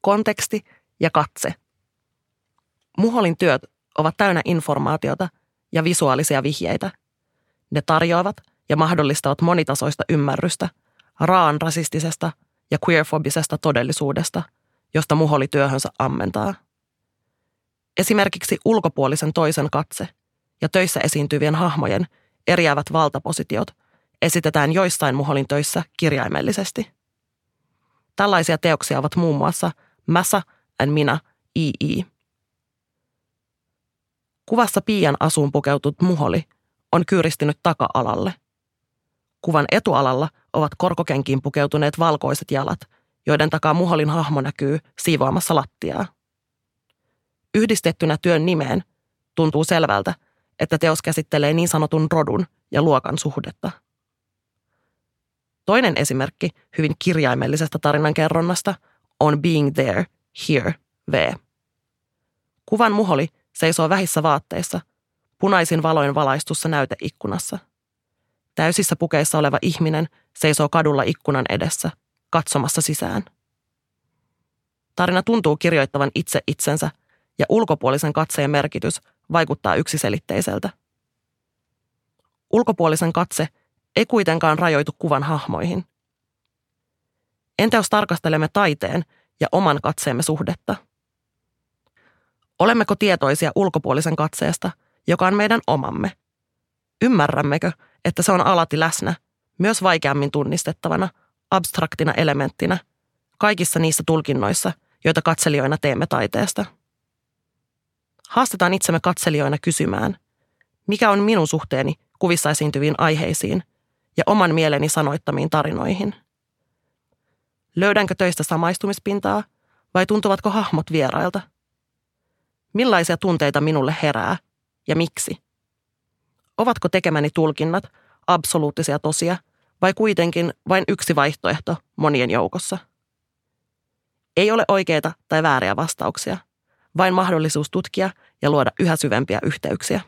konteksti ja katse. Muholin työt ovat täynnä informaatiota ja visuaalisia vihjeitä. Ne tarjoavat ja mahdollistavat monitasoista ymmärrystä raan rasistisesta ja queerfobisesta todellisuudesta, josta muholi työhönsä ammentaa. Esimerkiksi ulkopuolisen toisen katse ja töissä esiintyvien hahmojen eriävät valtapositiot esitetään joissain muholin töissä kirjaimellisesti. Tällaisia teoksia ovat muun muassa Massa and Minä, II. Kuvassa Pian asuun pukeutunut muholi on kyyristynyt taka-alalle. Kuvan etualalla ovat korkokenkiin pukeutuneet valkoiset jalat, joiden takaa muholin hahmo näkyy siivoamassa lattiaa. Yhdistettynä työn nimeen tuntuu selvältä, että teos käsittelee niin sanotun rodun ja luokan suhdetta. Toinen esimerkki hyvin kirjaimellisesta tarinankerronnasta on Being There, Here, V. Kuvan muholi seisoo vähissä vaatteissa, punaisin valoin valaistussa näyteikkunassa. Täysissä pukeissa oleva ihminen seisoo kadulla ikkunan edessä, katsomassa sisään. Tarina tuntuu kirjoittavan itse itsensä ja ulkopuolisen katseen merkitys vaikuttaa yksiselitteiseltä. Ulkopuolisen katse ei kuitenkaan rajoitu kuvan hahmoihin. Entä jos tarkastelemme taiteen ja oman katseemme suhdetta? Olemmeko tietoisia ulkopuolisen katseesta, joka on meidän omamme? Ymmärrämmekö, että se on alati läsnä, myös vaikeammin tunnistettavana, abstraktina elementtinä, kaikissa niissä tulkinnoissa, joita katselijoina teemme taiteesta? Haastetaan itsemme katselijoina kysymään, mikä on minun suhteeni kuvissa esiintyviin aiheisiin ja oman mieleni sanoittamiin tarinoihin. Löydänkö töistä samaistumispintaa vai tuntuvatko hahmot vierailta? Millaisia tunteita minulle herää ja miksi? Ovatko tekemäni tulkinnat absoluuttisia tosia vai kuitenkin vain yksi vaihtoehto monien joukossa? Ei ole oikeita tai vääriä vastauksia, vain mahdollisuus tutkia ja luoda yhä syvempiä yhteyksiä.